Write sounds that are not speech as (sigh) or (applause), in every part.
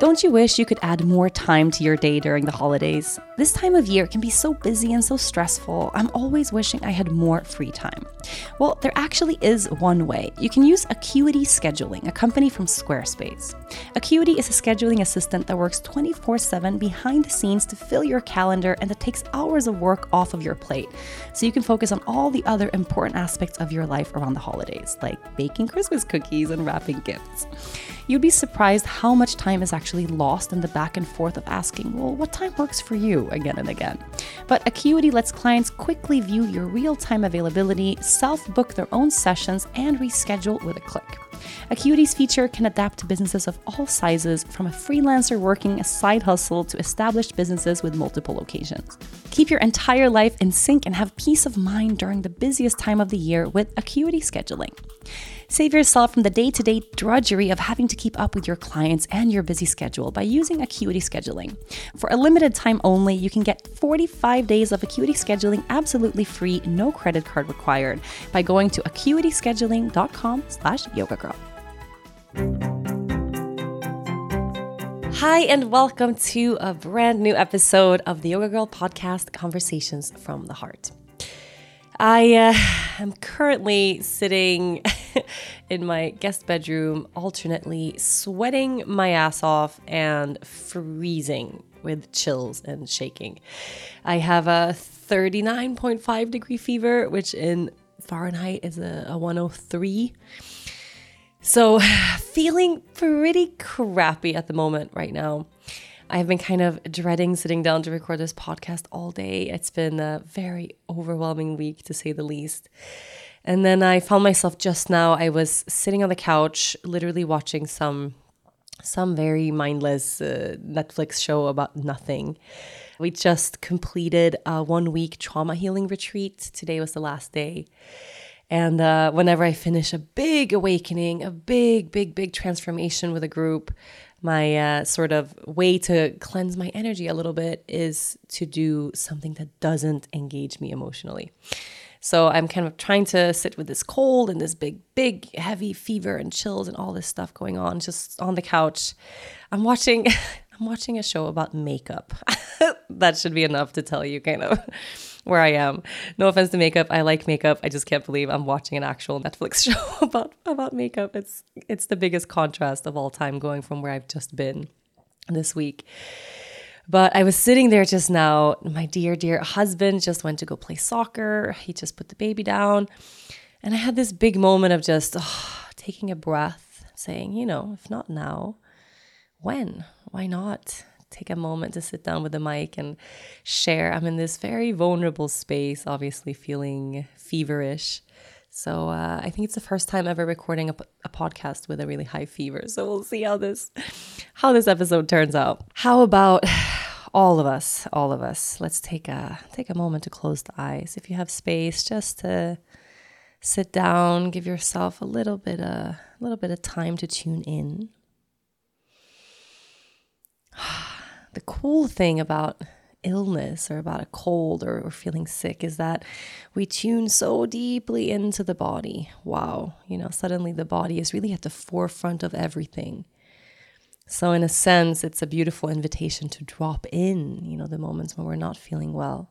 Don't you wish you could add more time to your day during the holidays? This time of year can be so busy and so stressful. I'm always wishing I had more free time. Well, there actually is one way. You can use Acuity Scheduling, a company from Squarespace. Acuity is a scheduling assistant that works 24 7 behind the scenes to fill your calendar and that takes hours of work off of your plate so you can focus on all the other important aspects of your life around the holidays, like baking Christmas cookies and wrapping gifts. You'd be surprised how much time is actually lost in the back and forth of asking, well, what time works for you again and again? But Acuity lets clients quickly view your real time availability, self book their own sessions, and reschedule with a click. Acuity's feature can adapt to businesses of all sizes, from a freelancer working a side hustle to established businesses with multiple locations. Keep your entire life in sync and have peace of mind during the busiest time of the year with Acuity Scheduling. Save yourself from the day to day drudgery of having to keep up with your clients and your busy schedule by using Acuity Scheduling. For a limited time only, you can get 45 days of Acuity Scheduling absolutely free, no credit card required, by going to acuityscheduling.com slash yogagirl. Hi, and welcome to a brand new episode of the Yoga Girl podcast Conversations from the Heart. I uh, am currently sitting (laughs) in my guest bedroom, alternately sweating my ass off and freezing with chills and shaking. I have a 39.5 degree fever, which in Fahrenheit is a, a 103. So, (sighs) feeling pretty crappy at the moment right now. I've been kind of dreading sitting down to record this podcast all day. It's been a very overwhelming week, to say the least. And then I found myself just now, I was sitting on the couch, literally watching some some very mindless uh, Netflix show about nothing. We just completed a one week trauma healing retreat. Today was the last day. And uh, whenever I finish a big awakening, a big, big, big transformation with a group, my uh, sort of way to cleanse my energy a little bit is to do something that doesn't engage me emotionally. So I'm kind of trying to sit with this cold and this big, big, heavy fever and chills and all this stuff going on just on the couch. I'm watching (laughs) I'm watching a show about makeup. (laughs) that should be enough to tell you kind of where I am. No offense to makeup. I like makeup. I just can't believe I'm watching an actual Netflix (laughs) show about about makeup. It's it's the biggest contrast of all time going from where I've just been this week. But I was sitting there just now. My dear, dear husband just went to go play soccer. He just put the baby down. And I had this big moment of just oh, taking a breath, saying, you know, if not now, when? Why not? Take a moment to sit down with the mic and share. I'm in this very vulnerable space, obviously feeling feverish. So uh, I think it's the first time ever recording a, a, podcast with a really high fever. So we'll see how this how this episode turns out. How about all of us, all of us? Let's take a take a moment to close the eyes. If you have space, just to sit down, give yourself a little bit of, a little bit of time to tune in (sighs) the cool thing about illness or about a cold or, or, feeling sick is that we tune so deeply into the body. Wow, you know, suddenly the body is really at the forefront of everything. So, in a sense, it's a beautiful invitation to drop in, you know, the moments when we're not feeling well.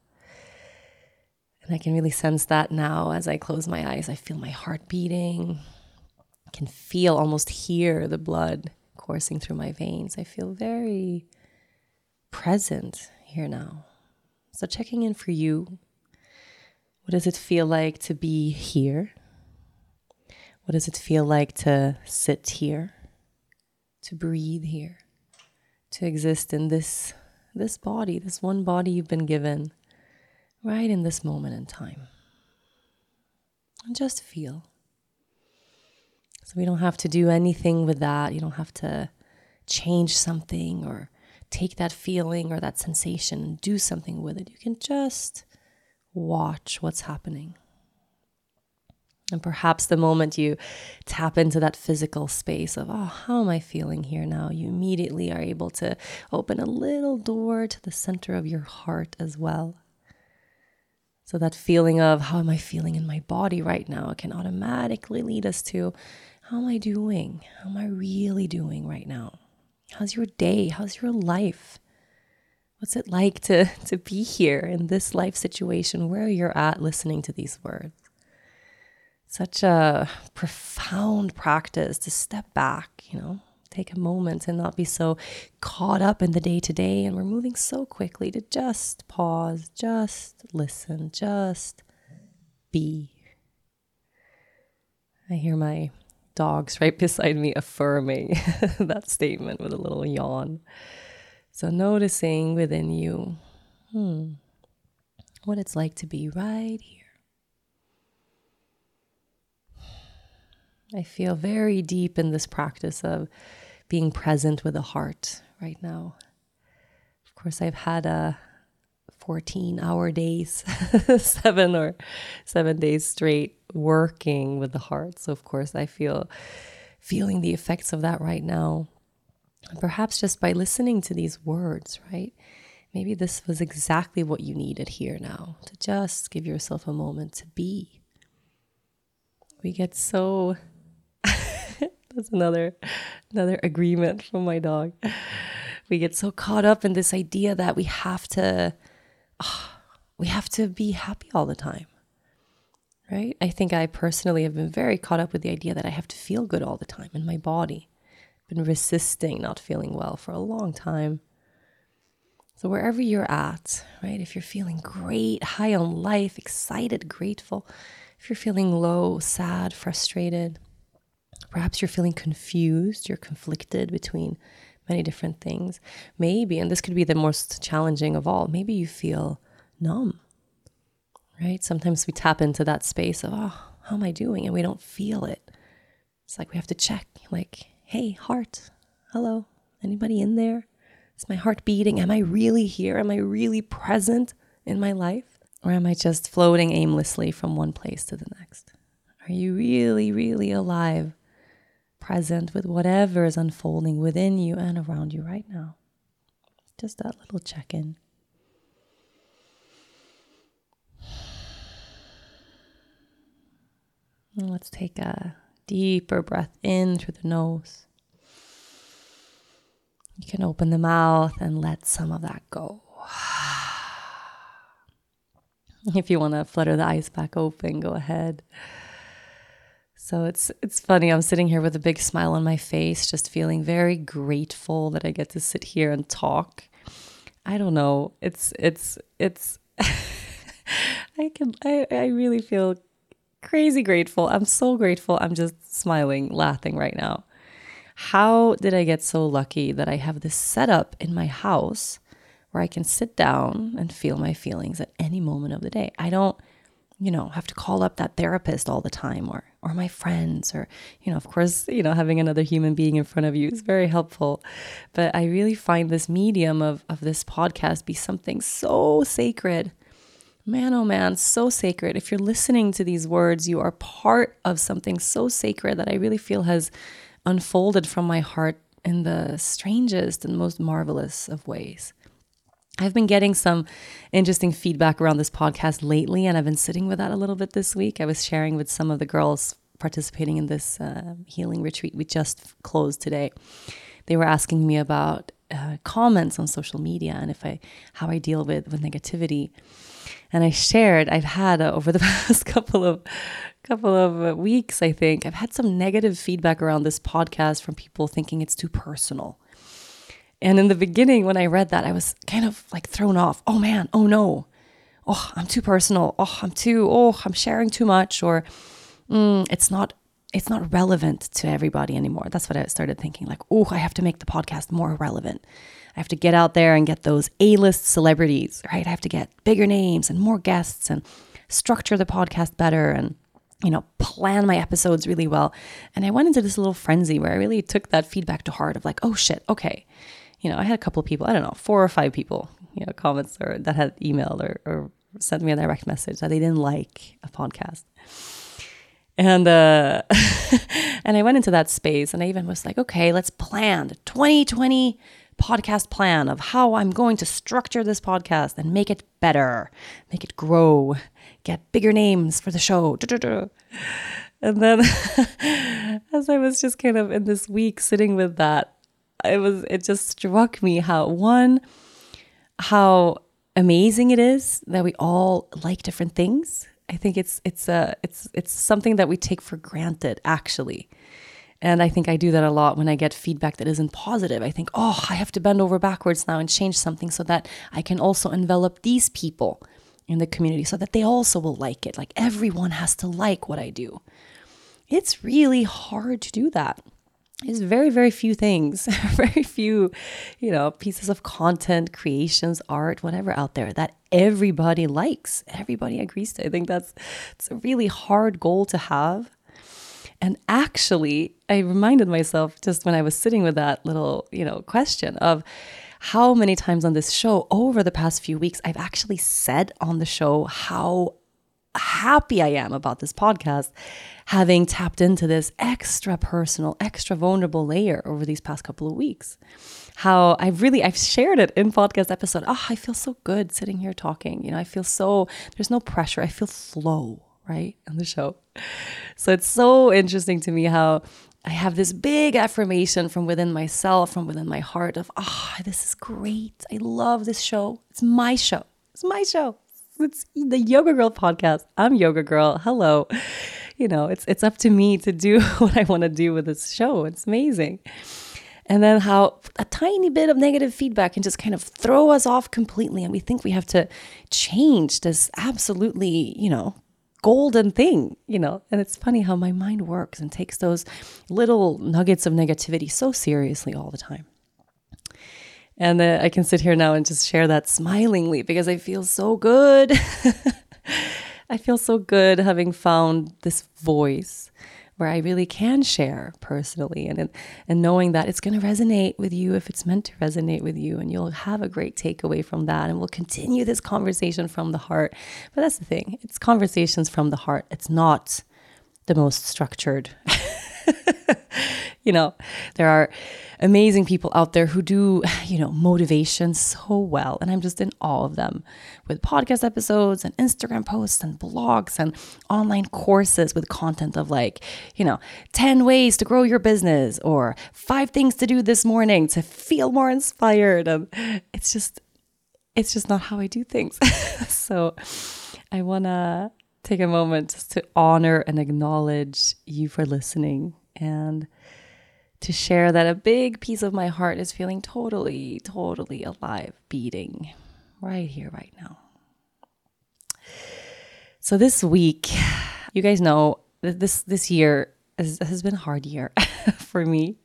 And I can really sense that now as I close my eyes. I feel my heart beating. I can feel, almost hear the blood coursing through my veins. I feel very present here now. So, checking in for you. What does it feel like to be here? What does it feel like to sit here? To breathe here? To exist in this this body, this one body you've been given right in this moment in time. And just feel. So we don't have to do anything with that. You don't have to change something or take that feeling or that sensation and do something with it. You can just watch what's happening. And perhaps the moment you tap into that physical space of, oh, how am I feeling here now? You immediately are able to open a little door to the center of your heart as well. So, that feeling of how am I feeling in my body right now can automatically lead us to how am I doing? How am I really doing right now? How's your day? How's your life? What's it like to, (laughs) to be here in this life situation where you're at listening to these words? Such a profound practice to step back, you know, take a moment and not be so caught up in the day to day. And we're moving so quickly to just pause, just listen, just be. I hear my dogs right (laughs) beside me affirming (laughs) that statement with a little yawn. So, noticing within you hmm, what it's like to be right here. I feel very deep in this practice of being present with the heart right now. Of course, I've had a 14 hour days, (laughs) seven or seven days straight working with the heart. So, of course, I feel feeling the effects of that right now. Perhaps just by listening to these words, right? Maybe this was exactly what you needed here now to just give yourself a moment to be. We get so (laughs) that's another another agreement from my dog. We get so caught up in this idea that we have to oh, we have to be happy all the time. Right? I think I personally have been very caught up with the idea that I have to feel good all the time in my body. I've been resisting not feeling well for a long time. So wherever you're at, right? If you're feeling great, high on life, excited, grateful, if you're feeling low, sad, frustrated, Perhaps you're feeling confused, you're conflicted between many different things. Maybe, and this could be the most challenging of all, maybe you feel numb, right? Sometimes we tap into that space of, oh, how am I doing? And we don't feel it. It's like we have to check, like, hey, heart, hello, anybody in there? Is my heart beating? Am I really here? Am I really present in my life? Or am I just floating aimlessly from one place to the next? Are you really, really alive present with whatever is unfolding within you and around you right now. Just that little check in. Let's take a deeper breath in through the nose. You can open the mouth and let some of that go. (sighs) If you want to flutter the eyes back open, go ahead. So it's it's funny. I'm sitting here with a big smile on my face, just feeling very grateful that I get to sit here and talk. I don't know. It's it's it's (laughs) I can I, I really feel crazy grateful. I'm so grateful. I'm just smiling, laughing right now. How did I get so lucky that I have this setup in my house where I can sit down and feel my feelings at any moment of the day? I don't you know, have to call up that therapist all the time or or my friends or you know, of course, you know, having another human being in front of you is very helpful. But I really find this medium of of this podcast be something so sacred. Man, oh man, so sacred. If you're listening to these words, you are part of something so sacred that I really feel has unfolded from my heart in the strangest and most marvelous of ways. I've been getting some interesting feedback around this podcast lately, and I've been sitting with that a little bit this week. I was sharing with some of the girls participating in this uh, healing retreat we just closed today. They were asking me about uh, comments on social media and if I how I deal with with negativity. And I shared I've had uh, over the (laughs) past couple of couple of uh, weeks, I think I've had some negative feedback around this podcast from people thinking it's too personal and in the beginning, when I read that, I was kind of like thrown off. Oh man, oh no. Oh, I'm too personal. Oh, I'm too, oh, I'm sharing too much, or mm, it's not it's not relevant to everybody anymore. That's what I started thinking like, oh, I have to make the podcast more relevant. I have to get out there and get those A-list celebrities, right? I have to get bigger names and more guests and structure the podcast better and you know, plan my episodes really well. And I went into this little frenzy where I really took that feedback to heart of like, oh shit, okay you know, I had a couple of people, I don't know, four or five people, you know, comments or that had emailed or, or sent me a direct message that they didn't like a podcast. And uh, (laughs) and I went into that space and I even was like, okay, let's plan the 2020 podcast plan of how I'm going to structure this podcast and make it better, make it grow, get bigger names for the show. And then (laughs) as I was just kind of in this week sitting with that it was it just struck me how one how amazing it is that we all like different things. I think it's it's a it's it's something that we take for granted actually. And I think I do that a lot when I get feedback that isn't positive. I think, "Oh, I have to bend over backwards now and change something so that I can also envelop these people in the community so that they also will like it. Like everyone has to like what I do." It's really hard to do that is very very few things (laughs) very few you know pieces of content creations art whatever out there that everybody likes. Everybody agrees to. I think that's it's a really hard goal to have. And actually i reminded myself just when i was sitting with that little you know question of how many times on this show over the past few weeks i've actually said on the show how happy I am about this podcast, having tapped into this extra personal, extra vulnerable layer over these past couple of weeks. How I've really I've shared it in podcast episode. Oh, I feel so good sitting here talking. You know, I feel so there's no pressure. I feel flow, right? On the show. So it's so interesting to me how I have this big affirmation from within myself, from within my heart of, ah, oh, this is great. I love this show. It's my show. It's my show it's the Yoga Girl podcast. I'm Yoga Girl. Hello. You know, it's it's up to me to do (laughs) what I want to do with this show. It's amazing. And then how a tiny bit of negative feedback can just kind of throw us off completely and we think we have to change this absolutely, you know, golden thing, you know. And it's funny how my mind works and takes those little nuggets of negativity so seriously all the time. And uh, I can sit here now and just share that smilingly because I feel so good. (laughs) I feel so good having found this voice where I really can share personally and and knowing that it's going to resonate with you if it's meant to resonate with you and you'll have a great takeaway from that and we'll continue this conversation from the heart. But that's the thing. It's conversations from the heart. It's not the most structured (laughs) (laughs) you know, there are amazing people out there who do, you know, motivation so well. And I'm just in awe of them with podcast episodes and Instagram posts and blogs and online courses with content of like, you know, 10 ways to grow your business or five things to do this morning to feel more inspired. And it's just, it's just not how I do things. (laughs) so I want to take a moment just to honor and acknowledge you for listening and to share that a big piece of my heart is feeling totally, totally alive, beating right here, right now. So this week, you guys know this this year has, has been a hard year (laughs) for me,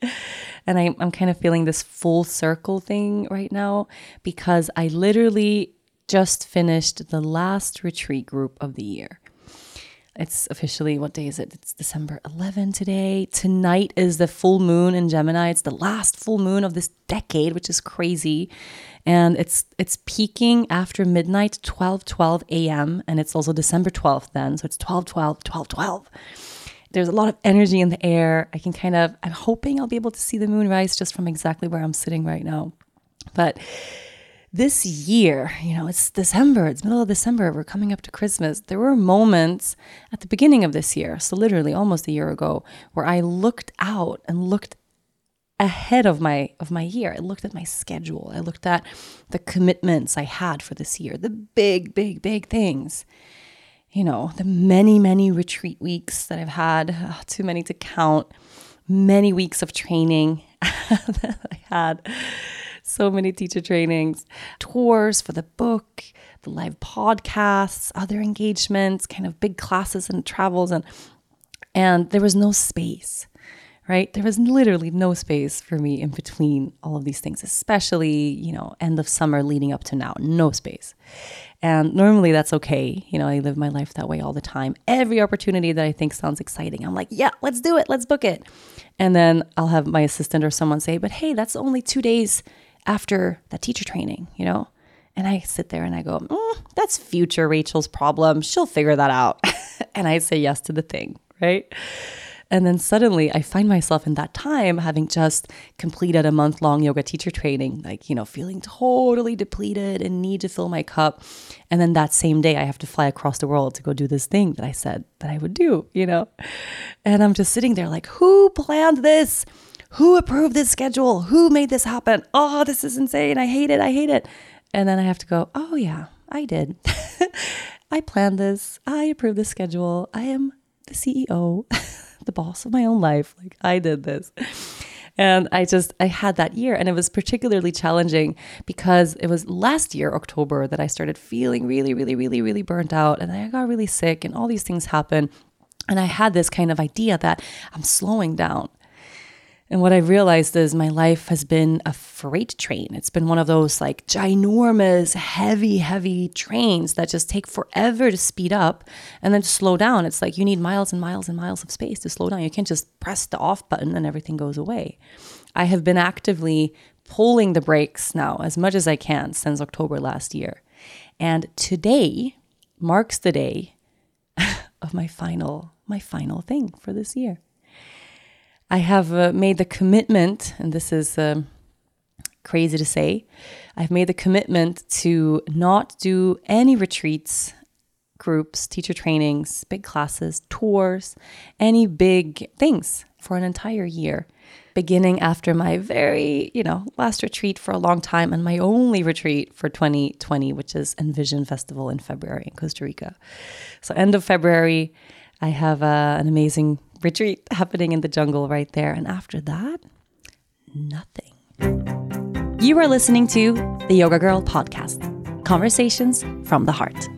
and I, I'm kind of feeling this full circle thing right now because I literally just finished the last retreat group of the year. It's officially, what day is it? It's December 11 today. Tonight is the full moon in Gemini. It's the last full moon of this decade, which is crazy. And it's it's peaking after midnight, 12 12 a.m. And it's also December 12th then. So it's 12 12, 12 12. There's a lot of energy in the air. I can kind of, I'm hoping I'll be able to see the moon rise just from exactly where I'm sitting right now. But this year, you know, it's December, it's middle of December, we're coming up to Christmas. There were moments at the beginning of this year, so literally almost a year ago, where I looked out and looked ahead of my of my year. I looked at my schedule. I looked at the commitments I had for this year, the big, big, big things. You know, the many, many retreat weeks that I've had, oh, too many to count, many weeks of training (laughs) that I had so many teacher trainings, tours for the book, the live podcasts, other engagements, kind of big classes and travels and and there was no space. Right? There was literally no space for me in between all of these things, especially, you know, end of summer leading up to now. No space. And normally that's okay. You know, I live my life that way all the time. Every opportunity that I think sounds exciting, I'm like, yeah, let's do it. Let's book it. And then I'll have my assistant or someone say, but hey, that's only two days after that teacher training, you know? And I sit there and I go, mm, that's future Rachel's problem. She'll figure that out. (laughs) and I say yes to the thing, right? And then suddenly I find myself in that time having just completed a month long yoga teacher training, like, you know, feeling totally depleted and need to fill my cup. And then that same day I have to fly across the world to go do this thing that I said that I would do, you know? And I'm just sitting there like, who planned this? Who approved this schedule? Who made this happen? Oh, this is insane. I hate it. I hate it. And then I have to go, oh, yeah, I did. (laughs) I planned this. I approved the schedule. I am the CEO, (laughs) the boss of my own life. Like, I did this. And I just, I had that year. And it was particularly challenging because it was last year, October, that I started feeling really, really, really, really burnt out. And I got really sick, and all these things happened. And I had this kind of idea that I'm slowing down. And what I realized is my life has been a freight train. It's been one of those like ginormous, heavy, heavy trains that just take forever to speed up and then slow down. It's like you need miles and miles and miles of space to slow down. You can't just press the off button and everything goes away. I have been actively pulling the brakes now as much as I can since October last year. And today marks the day (laughs) of my final my final thing for this year. I have uh, made the commitment, and this is uh, crazy to say, I've made the commitment to not do any retreats, groups, teacher trainings, big classes, tours, any big things for an entire year, beginning after my very, you know, last retreat for a long time and my only retreat for 2020, which is Envision Festival in February in Costa Rica. So, end of February, I have uh, an amazing retreat happening in the jungle right there. And after that, nothing. You are listening to the Yoga Girl podcast conversations from the heart.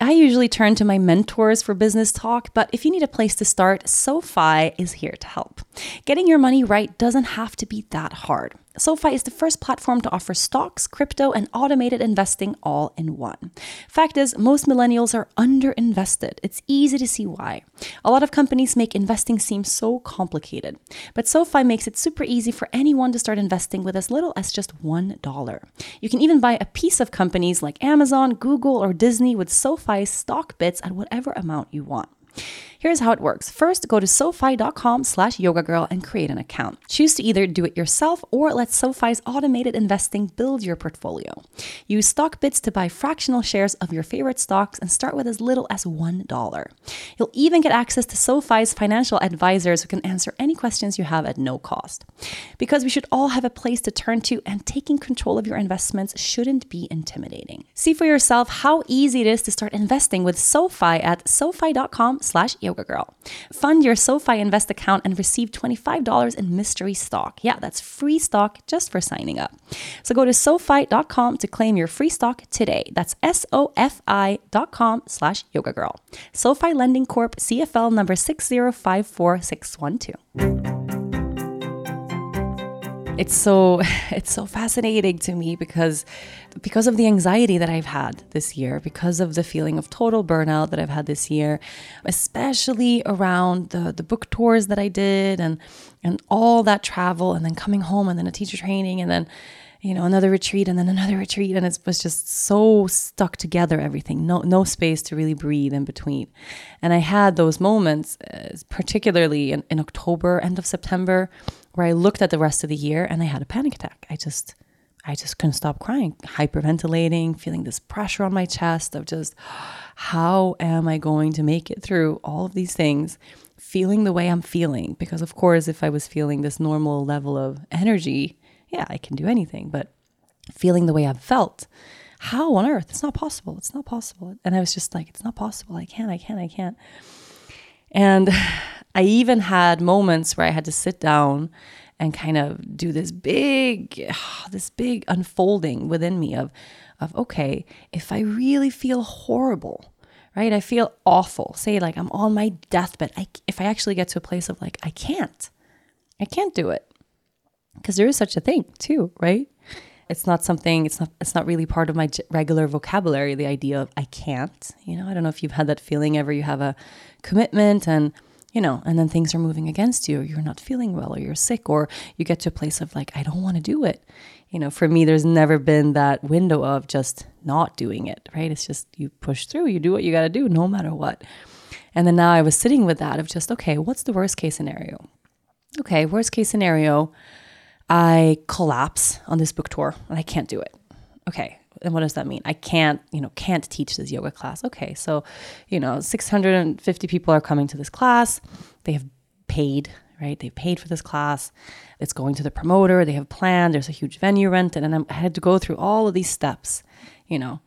I usually turn to my mentors for business talk, but if you need a place to start, SoFi is here to help. Getting your money right doesn't have to be that hard. SoFi is the first platform to offer stocks, crypto, and automated investing all in one. Fact is, most millennials are underinvested. It's easy to see why. A lot of companies make investing seem so complicated, but SoFi makes it super easy for anyone to start investing with as little as just $1. You can even buy a piece of companies like Amazon, Google, or Disney with SoFi's stock bits at whatever amount you want. Here's how it works. First, go to SoFi.com slash yoga girl and create an account. Choose to either do it yourself or let SoFi's automated investing build your portfolio. Use stock bits to buy fractional shares of your favorite stocks and start with as little as $1. You'll even get access to SoFi's financial advisors who can answer any questions you have at no cost. Because we should all have a place to turn to and taking control of your investments shouldn't be intimidating. See for yourself how easy it is to start investing with SoFi at SoFi.com slash Yoga Girl. Fund your SoFi Invest account and receive $25 in mystery stock. Yeah, that's free stock just for signing up. So go to SoFi.com to claim your free stock today. That's S-O-F-I.com slash Yoga Girl. SoFi Lending Corp. CFL number 6054612 it's so (sighs) it's so fascinating to me because because of the anxiety that I've had this year, because of the feeling of total burnout that I've had this year, especially around the the book tours that I did and and all that travel and then coming home and then a teacher training and then you know another retreat and then another retreat. And it was just so stuck together everything. No no space to really breathe in between. And i had those moments uh, particularly in, in october end of september where I looked at the rest of the year and I had a panic attack. I just I just couldn't stop crying, hyperventilating, feeling this pressure on my chest of just how am I going to make it through all of these things, feeling the way I'm feeling because of course if I was feeling this normal level of energy, yeah, I can do anything, but feeling the way I've felt, how on earth? It's not possible. It's not possible. And I was just like, it's not possible. I can't, I can't, I can't. And (sighs) I even had moments where I had to sit down and kind of do this big, (sighs) this big unfolding within me of, of okay, if I really feel horrible, right? I feel awful. Say like I'm on my deathbed. I, if I actually get to a place of like I can't, I can't do it, because there is such a thing too, right? It's not something. It's not. It's not really part of my regular vocabulary. The idea of I can't. You know, I don't know if you've had that feeling ever. You have a commitment and you know, and then things are moving against you, or you're not feeling well, or you're sick, or you get to a place of like, I don't want to do it. You know, for me, there's never been that window of just not doing it, right? It's just you push through, you do what you got to do no matter what. And then now I was sitting with that of just, okay, what's the worst case scenario? Okay, worst case scenario, I collapse on this book tour and I can't do it. Okay, and what does that mean? I can't, you know, can't teach this yoga class. Okay, so, you know, 650 people are coming to this class. They have paid, right? They paid for this class. It's going to the promoter. They have planned. There's a huge venue rented. And I had to go through all of these steps, you know.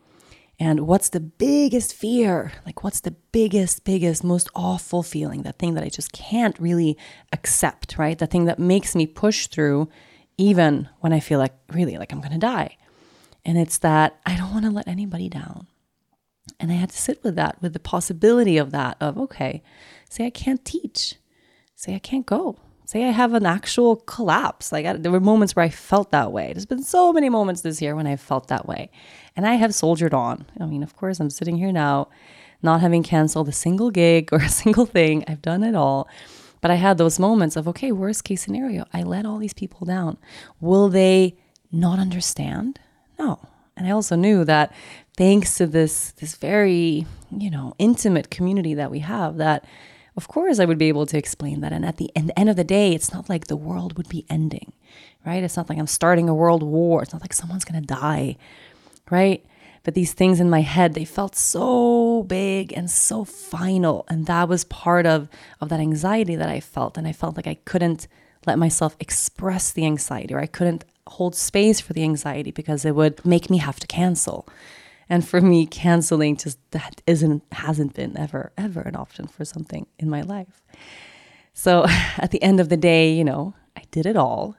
And what's the biggest fear? Like, what's the biggest, biggest, most awful feeling? That thing that I just can't really accept, right? The thing that makes me push through even when I feel like really like I'm going to die. And it's that I don't want to let anybody down. And I had to sit with that, with the possibility of that, of, okay, say I can't teach, say I can't go, say I have an actual collapse. Like I, there were moments where I felt that way. There's been so many moments this year when I felt that way. And I have soldiered on. I mean, of course, I'm sitting here now, not having canceled a single gig (laughs) or a single thing. I've done it all. But I had those moments of, okay, worst case scenario, I let all these people down. Will they not understand? No. And I also knew that thanks to this this very, you know, intimate community that we have that of course I would be able to explain that and at the, the end of the day it's not like the world would be ending, right? It's not like I'm starting a world war. It's not like someone's going to die, right? But these things in my head, they felt so big and so final. And that was part of, of that anxiety that I felt. And I felt like I couldn't let myself express the anxiety or I couldn't hold space for the anxiety because it would make me have to cancel. And for me, canceling just that isn't hasn't been ever ever an option for something in my life. So (laughs) at the end of the day, you know, I did it all.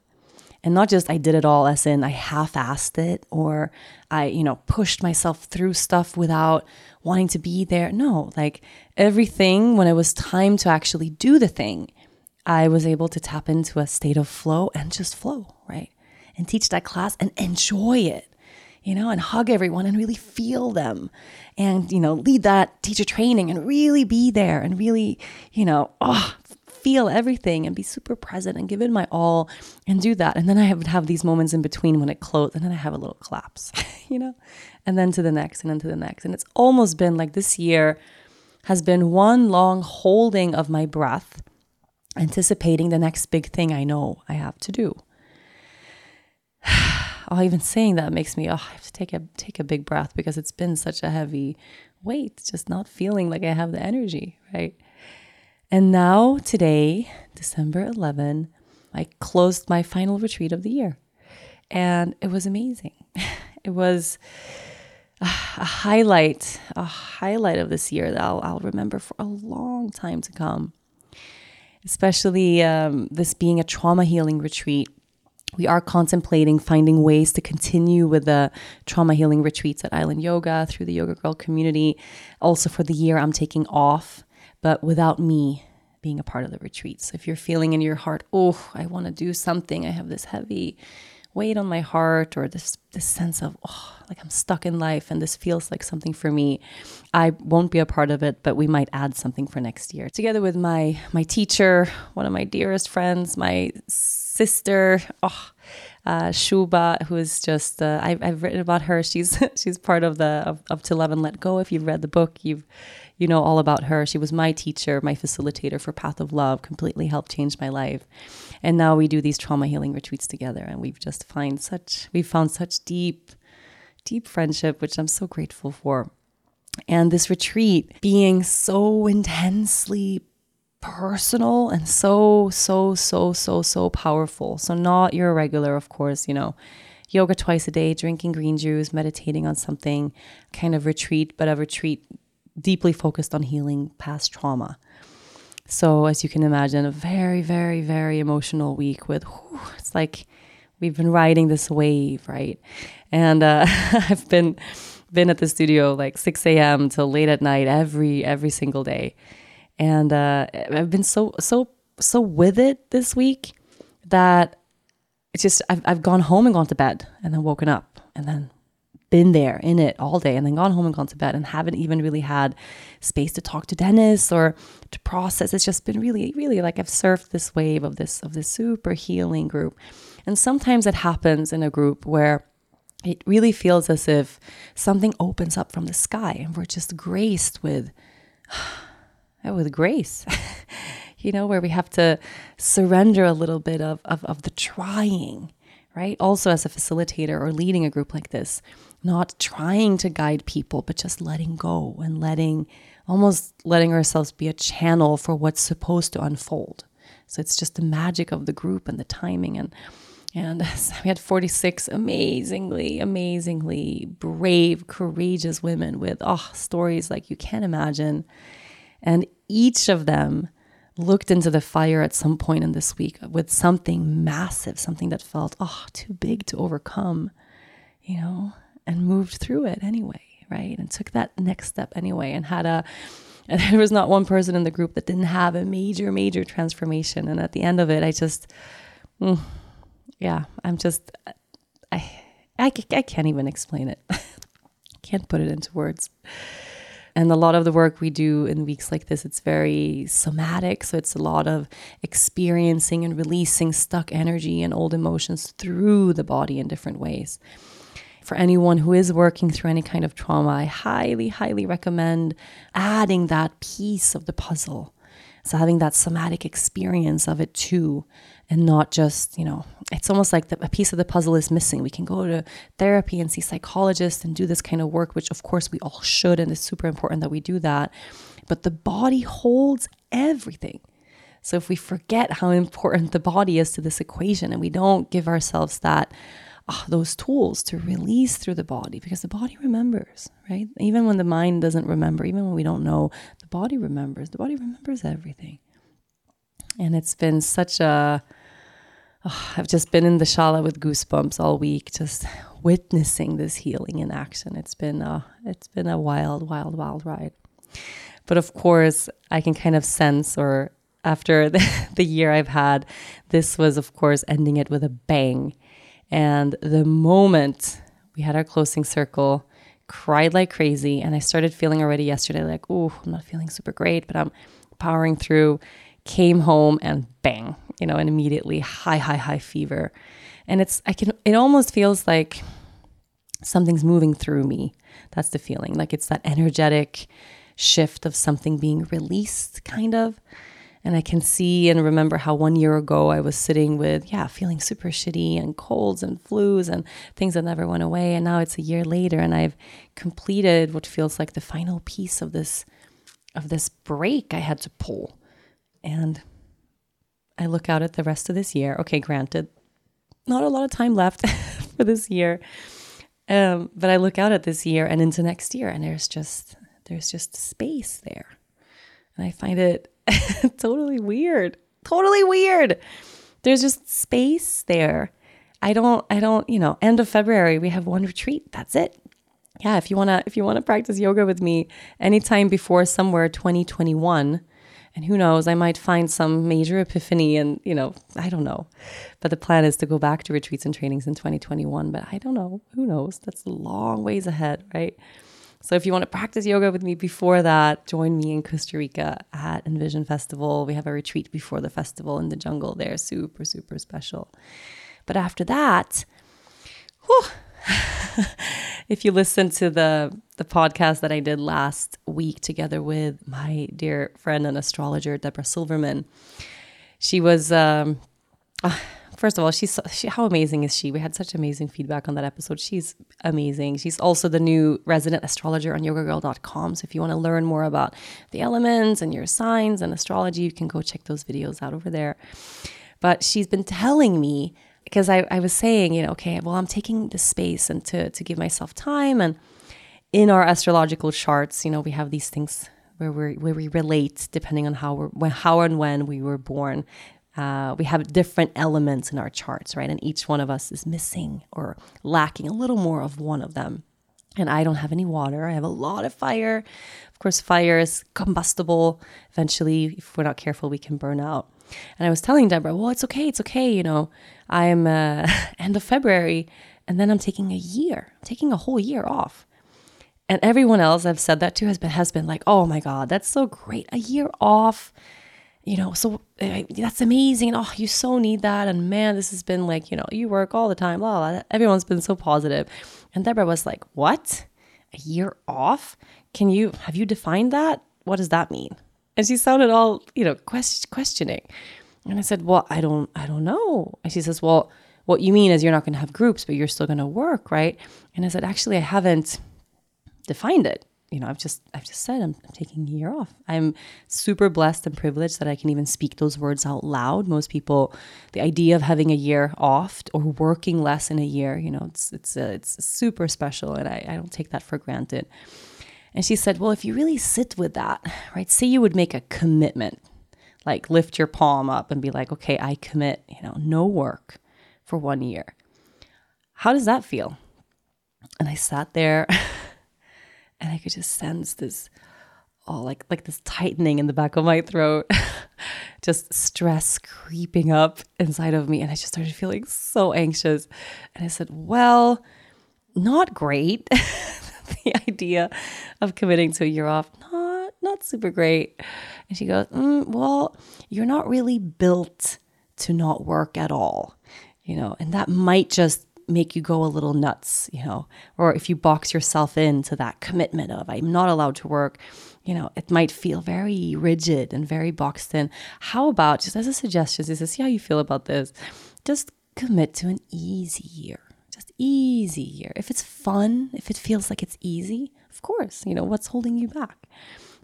And not just I did it all as in I half-assed it or I, you know, pushed myself through stuff without wanting to be there. No, like everything when it was time to actually do the thing, I was able to tap into a state of flow and just flow, right? and teach that class and enjoy it you know, and hug everyone and really feel them and, you know, lead that teacher training and really be there and really, you know, oh, feel everything and be super present and give it my all and do that. And then I would have these moments in between when it closed and then I have a little collapse, (laughs) you know, and then to the next and then to the next. And it's almost been like this year has been one long holding of my breath, anticipating the next big thing I know I have to do (sighs) oh, even saying that makes me oh, I have to take a take a big breath because it's been such a heavy weight, just not feeling like I have the energy, right? And now today, December 11, I closed my final retreat of the year. And it was amazing. (laughs) It was a highlight, a highlight of this year that I'll, I'll remember for a long time to come. Especially um, this being a trauma healing retreat we are contemplating finding ways to continue with the trauma healing retreats at Island Yoga through the Yoga Girl community. Also, for the year, I'm taking off, but without me being a part of the retreat. So, if you're feeling in your heart, oh, I want to do something, I have this heavy weight on my heart or this this sense of oh like I'm stuck in life and this feels like something for me I won't be a part of it but we might add something for next year together with my my teacher one of my dearest friends my sister, oh, uh, Shuba, who is just uh, I've, I've written about her. She's (laughs) she's part of the of, Up to Love and Let Go. If you've read the book, you've you know all about her. She was my teacher, my facilitator for Path of Love. Completely helped change my life. And now we do these trauma healing retreats together, and we've just find such we've found such deep, deep friendship, which I'm so grateful for. And this retreat being so intensely personal and so, so, so, so, so powerful. So, not your regular, of course, you know, yoga twice a day, drinking green juice, meditating on something kind of retreat, but a retreat deeply focused on healing past trauma. So, as you can imagine, a very, very, very emotional week with, whew, it's like we've been riding this wave, right? And uh, (laughs) I've been been at the studio like 6 a.m. till late at night every every single day and uh, I've been so so so with it this week that it's just I've I've gone home and gone to bed and then woken up and then been there in it all day and then gone home and gone to bed and haven't even really had space to talk to Dennis or to process. It's just been really, really like I've surfed this wave of this of this super healing group. And sometimes it happens in a group where it really feels as if something opens up from the sky and we're just graced with (sighs) with grace, (laughs) you know, where we have to surrender a little bit of, of, of the trying, right? Also, as a facilitator or leading a group like this, not trying to guide people, but just letting go and letting almost letting ourselves be a channel for what's supposed to unfold. So it's just the magic of the group and the timing and and (laughs) we had 46 amazingly, amazingly brave, courageous women with oh, stories like you can't imagine. And each of them looked into the fire at some point in this week with something massive, something that felt oh, too big to overcome, you know, and moved through it anyway, right? And took that next step anyway and had a (laughs) and there was not one person in the group that didn't have a major, major transformation. And at the end of it, I just, mm, yeah, I'm just, I, I, I can't even explain it. (laughs) can't put it into words. And a lot of the work we do in weeks like this, it's very somatic. So it's a lot of experiencing and releasing stuck energy and old emotions through the body in different ways. For anyone who is working through any kind of trauma, I highly, highly recommend adding that piece of the puzzle. So having that somatic experience of it too, and not just, you know, it's almost like the, a piece of the puzzle is missing. We can go to therapy and see psychologists and do this kind of work, which of course we all should, and it's super important that we do that. But the body holds everything. So if we forget how important the body is to this equation and we don't give ourselves that oh, those tools to release through the body because the body remembers, right? Even when the mind doesn't remember, even when we don't know, the body remembers. The body remembers everything. And it's been such a oh, I've just been in the shala with goosebumps all week, just witnessing this healing in action. It's been a, it's been a wild, wild, wild ride. But of course, I can kind of sense, or after the, (laughs) the year I've had, this was, of course, ending it with a bang. And the moment we had our closing circle, cried like crazy. And I started feeling already yesterday like, oh, I'm not feeling super great, but I'm powering through. Came home and bang, you know, and immediately high, high, high fever. And it's, I can, it almost feels like something's moving through me. That's the feeling. Like it's that energetic shift of something being released, kind of. And I can see and remember how one year ago I was sitting with, yeah, feeling super shitty and colds and flus and things that never went away. And now it's a year later and I've completed what feels like the final piece of this of this break I had to pull. And I look out at the rest of this year. Okay, granted, not a lot of time left (laughs) for this year. Um, but I look out at this year and into next year and there's just there's just space there. And I find it (laughs) totally weird. Totally weird. There's just space there. I don't I don't, you know, end of February we have one retreat. That's it. Yeah, if you want to if you want to practice yoga with me anytime before somewhere 2021, and who knows, I might find some major epiphany and, you know, I don't know. But the plan is to go back to retreats and trainings in 2021, but I don't know. Who knows? That's a long ways ahead, right? So if you want to practice yoga with me before that, join me in Costa Rica at Envision Festival. We have a retreat before the festival in the jungle there, super, super special. But after that, whew, (laughs) if you listen to the the podcast that I did last week together with my dear friend and astrologer Debra Silverman, she was um, uh, first of all, she's she, how amazing is she? We had such amazing feedback on that episode. She's amazing. She's also the new resident astrologer on yogagirl.com. So if you want to learn more about the elements and your signs and astrology, you can go check those videos out over there. But she's been telling me because I, I was saying, you know, okay, well, I'm taking the space and to to give myself time and in our astrological charts, you know, we have these things where we where we relate depending on how we're how and when we were born uh, we have different elements in our charts, right? And each one of us is missing or lacking a little more of one of them. And I don't have any water. I have a lot of fire. Of course, fire is combustible. Eventually, if we're not careful, we can burn out. And I was telling Debra, well, it's okay. It's okay. You know, I'm uh, (laughs) end of February and then I'm taking a year, I'm taking a whole year off. And everyone else I've said that to has been, has been like, oh my God, that's so great. A year off you know, so uh, that's amazing. Oh, you so need that. And man, this has been like, you know, you work all the time. Blah, blah. Everyone's been so positive. And Debra was like, what? A year off? Can you, have you defined that? What does that mean? And she sounded all, you know, quest- questioning. And I said, well, I don't, I don't know. And she says, well, what you mean is you're not going to have groups, but you're still going to work, right? And I said, actually, I haven't defined it. You know, I've just I've just said I'm, I'm, taking a year off. I'm super blessed and privileged that I can even speak those words out loud. Most people, the idea of having a year off or working less in a year, you know, it's it's uh, it's super special, and I, I don't take that for granted. And she said, well, if you really sit with that, right? Say you would make a commitment, like lift your palm up and be like, okay, I commit, you know, no work for one year. How does that feel? And I sat there. (laughs) and I could just sense this oh like like this tightening in the back of my throat (laughs) just stress creeping up inside of me and I just started feeling so anxious. And I said well not great. (laughs) The idea of committing to a year off not not super great. And she goes mm, well you're not really built to not work at all you know and that might just make you go a little nuts, you know, or if you box yourself into that commitment of I'm not allowed to work, you know, it might feel very rigid and very boxed in. How about just as a suggestion, this is see how you feel about this. Just commit to an easy year. Just easy year. If it's fun, if it feels like it's easy, of course, you know, what's holding you back?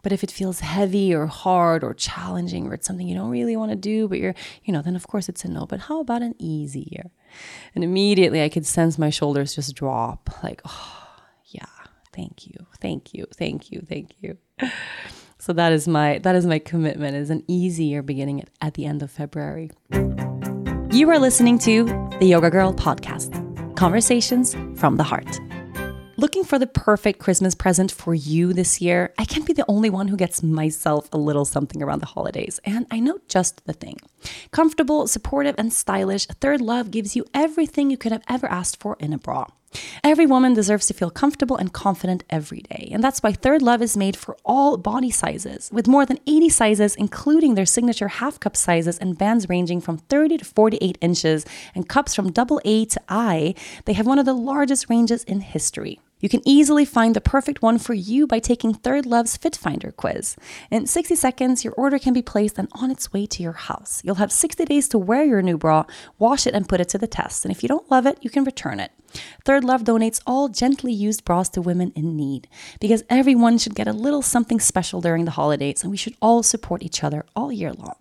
But if it feels heavy or hard or challenging or it's something you don't really want to do, but you're, you know, then of course it's a no. But how about an easy year? And immediately I could sense my shoulders just drop like, oh, yeah, thank you, thank you, thank you, thank you. (laughs) So that is my that is my commitment is an easy year beginning at, at the end of February. You are listening to the Yoga Girl podcast. Conversations from the heart. Looking for the perfect Christmas present for you this year? I can't be the only one who gets myself a little something around the holidays, and I know just the thing. Comfortable, supportive, and stylish, Third Love gives you everything you could have ever asked for in a bra. Every woman deserves to feel comfortable and confident every day, and that's why Third Love is made for all body sizes, with more than 80 sizes, including their signature half cup sizes and bands ranging from 30 to 48 inches, and cups from double A to I. They have one of the largest ranges in history. You can easily find the perfect one for you by taking Third Love's Fit Finder quiz. In 60 seconds, your order can be placed and on its way to your house. You'll have 60 days to wear your new bra, wash it, and put it to the test. And if you don't love it, you can return it. Third Love donates all gently used bras to women in need because everyone should get a little something special during the holidays, and we should all support each other all year long.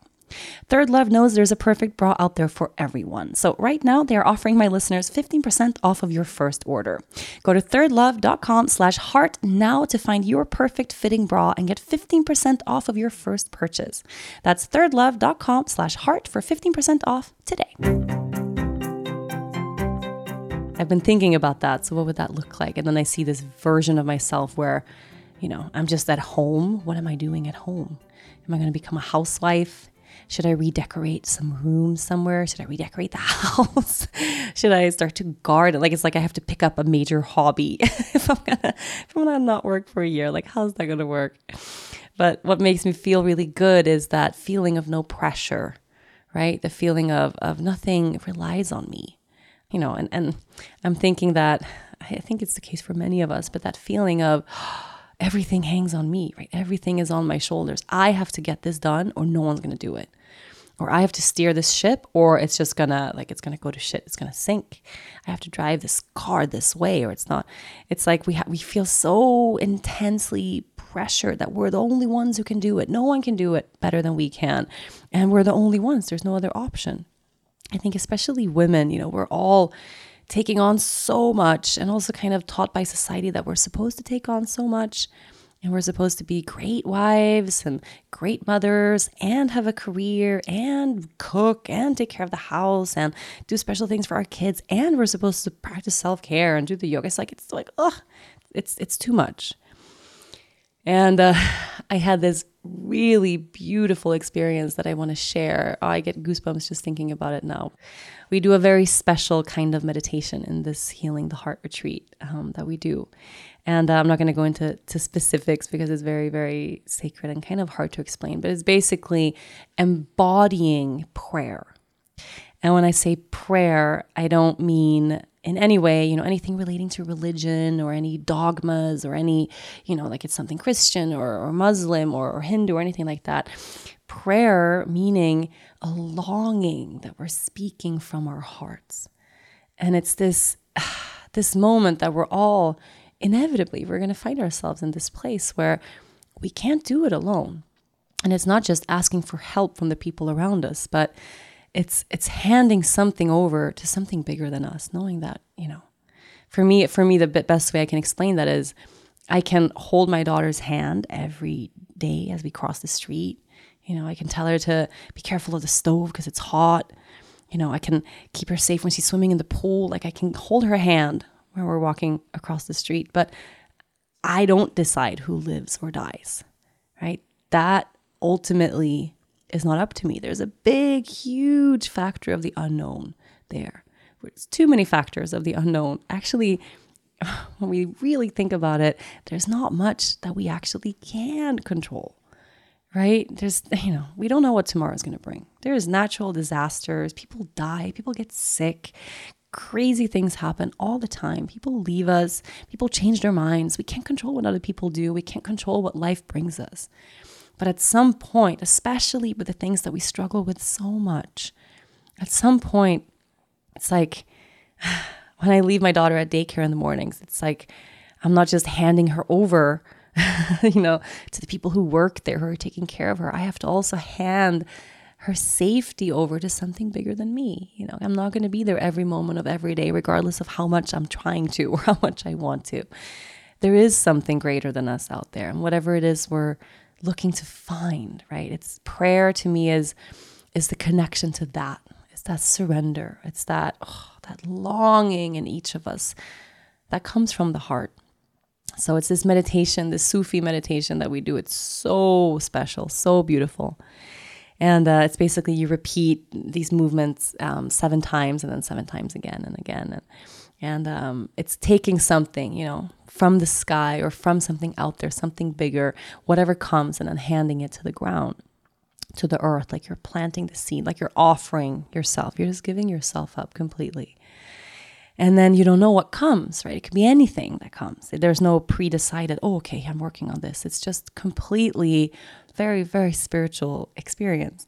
Third Love knows there's a perfect bra out there for everyone. So right now they are offering my listeners 15% off of your first order. Go to thirdlove.com slash heart now to find your perfect fitting bra and get 15% off of your first purchase. That's thirdlove.com slash heart for 15% off today. I've been thinking about that. So what would that look like? And then I see this version of myself where, you know, I'm just at home. What am I doing at home? Am I going to become a housewife? Should I redecorate some rooms somewhere? Should I redecorate the (laughs) house? Should I start to garden? Like it's like I have to pick up a major hobby (laughs) if I'm gonna if I'm gonna not work for a year. Like how's that gonna work? But what makes me feel really good is that feeling of no pressure, right? The feeling of of nothing relies on me. You know, and, and I'm thinking that I think it's the case for many of us, but that feeling of everything hangs on me, right? Everything is on my shoulders. I have to get this done or no one's going to do it. Or I have to steer this ship or it's just going to like it's going to go to shit. It's going to sink. I have to drive this car this way or it's not. It's like we ha- we feel so intensely pressured that we're the only ones who can do it. No one can do it better than we can. And we're the only ones. There's no other option. I think especially women, you know, we're all taking on so much and also kind of taught by society that we're supposed to take on so much and we're supposed to be great wives and great mothers and have a career and cook and take care of the house and do special things for our kids and we're supposed to practice self-care and do the yoga it's like it's like ugh it's it's too much and uh, (sighs) I had this really beautiful experience that I want to share. Oh, I get goosebumps just thinking about it now. We do a very special kind of meditation in this Healing the Heart retreat um, that we do. And uh, I'm not going to go into to specifics because it's very, very sacred and kind of hard to explain, but it's basically embodying prayer. And when I say prayer, I don't mean in any way, you know, anything relating to religion or any dogmas or any, you know, like it's something Christian or, or Muslim or, or Hindu or anything like that. Prayer meaning a longing that we're speaking from our hearts. And it's this (sighs) this moment that we're all inevitably we're going to find ourselves in this place where we can't do it alone. And it's not just asking for help from the people around us, but it's it's handing something over to something bigger than us, knowing that, you know. For me, for me the best way I can explain that is I can hold my daughter's hand every day as we cross the street. You know, I can tell her to be careful of the stove because it's hot. You know, I can keep her safe when she's swimming in the pool. Like I can hold her hand when we're walking across the street, but I don't decide who lives or dies, right? That ultimately is not up to me. There's a big, huge factor of the unknown there. It's too many factors of the unknown. Actually, (sighs) when we really think about it, there's not much that we actually can control, right? There's, (laughs) you know, we don't know what tomorrow is going to bring. There's natural disasters, people die, people get sick, crazy things happen all the time. People leave us, people change their minds. We can't control what other people do, we can't control what life brings us. But at some point, especially with the things that we struggle with so much, at some point, it's like (sighs) when I leave my daughter at daycare in the mornings, it's like I'm not just handing her over, (laughs) you know, to the people who work there who are taking care of her. I have to also hand her safety over to something bigger than me. You know, I'm not going to be there every moment of every day, regardless of how much I'm trying to (laughs) or how much I want to. There is something greater than us out there. And whatever it is we're looking to find, right? It's prayer to me is is the connection to that. It's that surrender. It's that oh, that longing in each of us that comes from the heart. So it's this meditation, this Sufi meditation that we do. It's so special, so beautiful. And uh, it's basically you repeat these movements um, seven times and then seven times again and again. And, and um, it's taking something, you know, from the sky or from something out there, something bigger, whatever comes, and then handing it to the ground, to the earth, like you're planting the seed, like you're offering yourself. You're just giving yourself up completely. And then you don't know what comes, right? It could be anything that comes. There's no pre decided, oh, okay, I'm working on this. It's just completely very, very spiritual experience.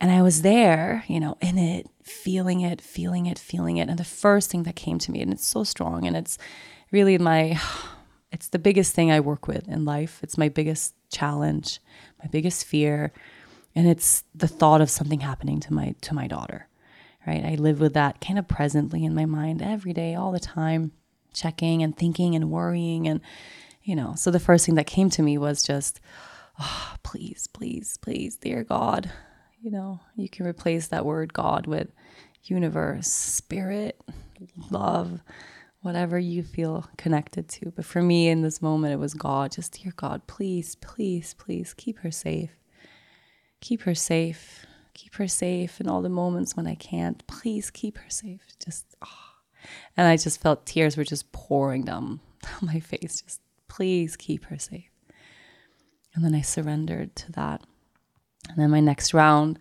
And I was there, you know, in it, feeling it, feeling it, feeling it. And the first thing that came to me, and it's so strong, and it's really my, (sighs) it's the biggest thing I work with in life. It's my biggest challenge, my biggest fear. And it's the thought of something happening to my to my daughter. Right? I live with that kind of presently in my mind every day, all the time, checking and thinking and worrying and you know. So the first thing that came to me was just, oh, please, please, please, dear God, you know, you can replace that word God with universe, spirit, love, whatever you feel connected to. But for me in this moment, it was God. Just, dear God, please, please, please keep her safe. Keep her safe. Keep her safe in all the moments when I can't. Please keep her safe. Just, oh. and I just felt tears were just pouring down, (laughs) down my face. Just, please keep her safe. And then I surrendered to that. And then my next round,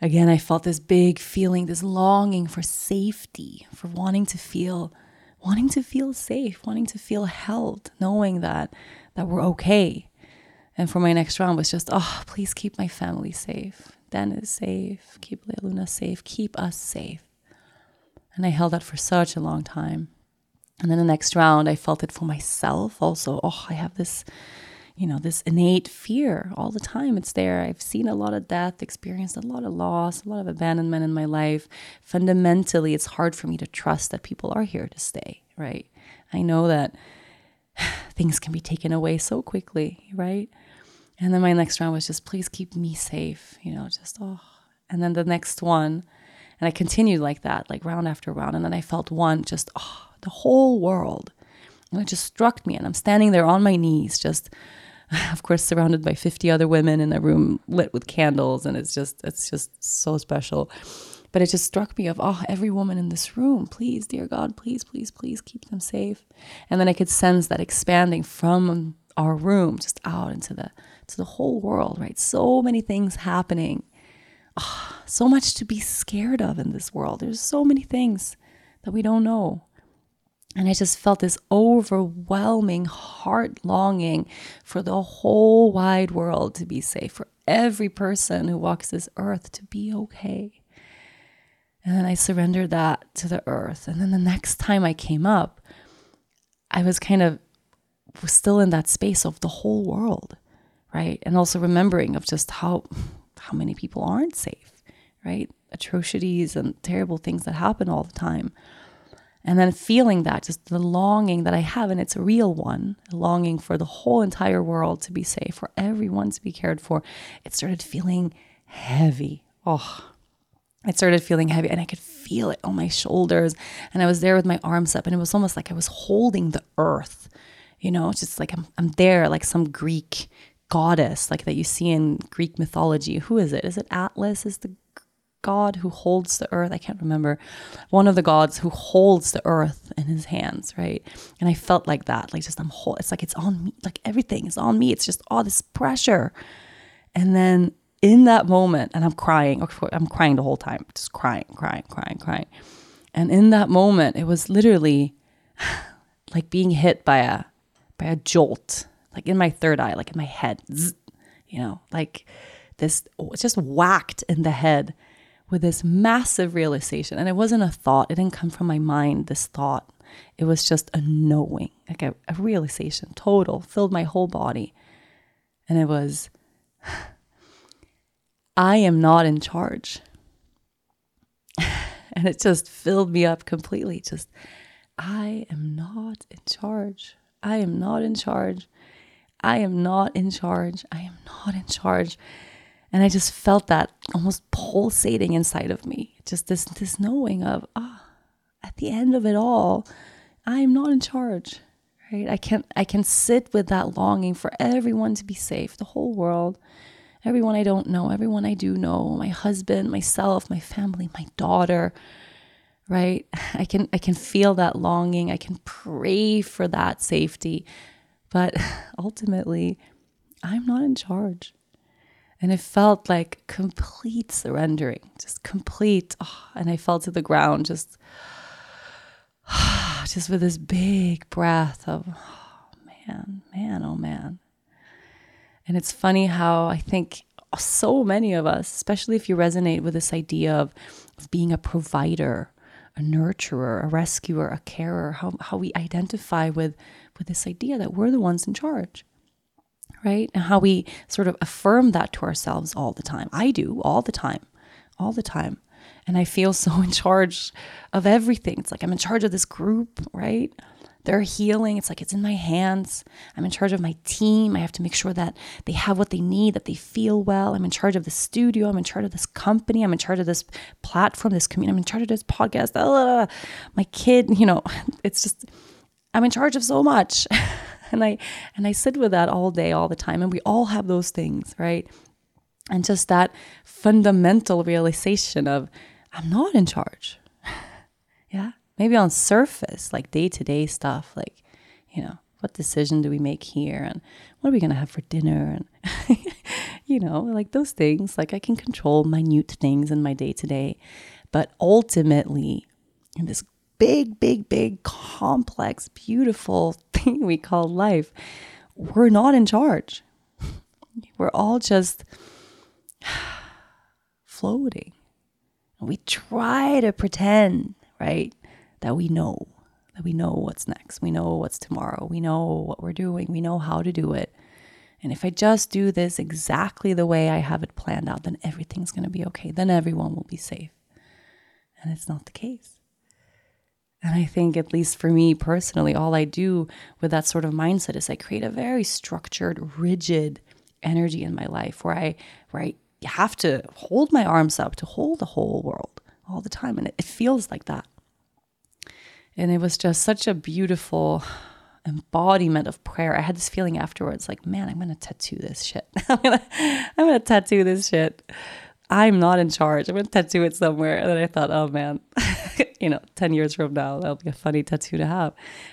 again, I felt this big feeling, this longing for safety, for wanting to feel, wanting to feel safe, wanting to feel held, knowing that that we're okay. And for my next round was just, oh, please keep my family safe. Dennis safe, keep Luna safe, keep us safe. And I held that for such a long time. And then the next round, I felt it for myself also. Oh, I have this you know, this innate fear all the time. It's there. I've seen a lot of death, experienced a lot of loss, a lot of abandonment in my life. Fundamentally, it's hard for me to trust that people are here to stay, right? I know that (sighs) things can be taken away so quickly, right? And then my next round was just, please keep me safe, you know, just, oh. And then the next one, and I continued like that, like round after round. And then I felt one just, oh, the whole world. And it just struck me. And I'm standing there on my knees, just (sighs) of course surrounded by 50 other women in a room lit with candles and it's just it's just so special but it just struck me of oh every woman in this room please dear god please please please keep them safe and then i could sense that expanding from our room just out into the to the whole world right? So many things happening. Oh, so much to be scared of in this world. There's so many things that we don't know. And I just felt this overwhelming heart longing for the whole wide world to be safe, for every person who walks this earth to be okay. And then I surrendered that to the earth. And then the next time I came up, I was kind of was still in that space of the whole world, right? And also remembering of just how how many people aren't safe, right? Atrocities and terrible things that happen all the time. And then feeling that, just the longing that I have, and it's a real one, a longing for the whole entire world to be safe, for everyone to be cared for. It started feeling heavy. Oh, it started feeling heavy, and I could feel it on my shoulders. And I was there with my arms up, and it was almost like I was holding the earth. You know, it's just like I'm, I'm there, like some Greek goddess, like that you see in Greek mythology. Who is it? Is it Atlas? Is the god who holds the earth. I can't remember. One of the gods who holds the earth in his hands, right? And I felt like that, like just I'm whole. It's like it's on me, like everything is on me. It's just all this pressure. And then in that moment, and I'm crying. I'm crying the whole time, just crying, crying, crying, crying. And in that moment, it was literally (sighs) like being hit by a by a jolt, like in my third eye, like in my head, zzz, you know, like this just whacked in the head with this massive realization. And it wasn't a thought, it didn't come from my mind, this thought. It was just a knowing, like a, a realization, total, filled my whole body. And it was, (sighs) I am not in charge. (laughs) and it just filled me up completely. Just, I am not in charge. I am not in charge. I am not in charge. I am not in charge. And I just felt that almost pulsating inside of me. Just this this knowing of, ah, oh, at the end of it all, I am not in charge. Right? I can I can sit with that longing for everyone to be safe, the whole world, everyone I don't know, everyone I do know, my husband, myself, my family, my daughter. Right? (laughs) I can I can feel that longing. I can pray for that safety. But (laughs) ultimately, I'm not in charge. And it felt like complete surrendering, just complete. Oh, and I fell to the ground, just, (sighs) just with this big breath of, oh, (sighs) man, man, oh man. And it's funny how I think so many of us, especially if you resonate with this idea of, of being a provider, a nurturer, a rescuer, a carer, how, how we identify with, with this idea that we're the ones in charge right? And how we sort of affirm that to ourselves all the time. I do all the time, all the time. And I feel so (laughs) in charge of everything. It's like I'm in charge of this group, right? They're healing. It's like it's in my hands. I'm in charge of my team. I have to make sure that they have what they need, that they feel well. I'm in charge of the studio. I'm in charge of this company. I'm in charge of this platform, this community. I'm in charge of this podcast. (laughs) My kid, you know, (laughs) it's just, I'm in charge of so much. (laughs) and I and I sit with that all day, all the time. And we all have those things, right? And just that fundamental realization of I'm not in charge. (laughs) yeah. Maybe on surface, like day to day stuff, like, you know, what decision do we make here and what are we going to have for dinner and (laughs) you know like those things like i can control minute things in my day to day but ultimately in this big, big, big, complex, beautiful (laughs) thing we call life, we're not in charge. (laughs) We're all just (sighs) floating. We try to pretend, right, that we know, that we know what's next. We know what's tomorrow. We know what we're doing. We know how to do it. And if I just do this exactly the way I have it planned out, then everything's going to be okay. Then everyone will be safe. And it's not the case. And I think, at least for me personally, all I do with that sort of mindset is I create a very structured, rigid energy in my life where I, where I have to hold my arms up to hold the whole world all the time. And it, it feels like that. And it was just such a beautiful embodiment of prayer. I had this feeling afterwards like, man, I'm to tattoo this shit. (laughs) I'm to I'm to tattoo this shit. I'm not in charge. I'm going to tattoo it somewhere. And then I thought, oh man, (laughs) you know, 10 years from now, that'll be a funny tattoo to have.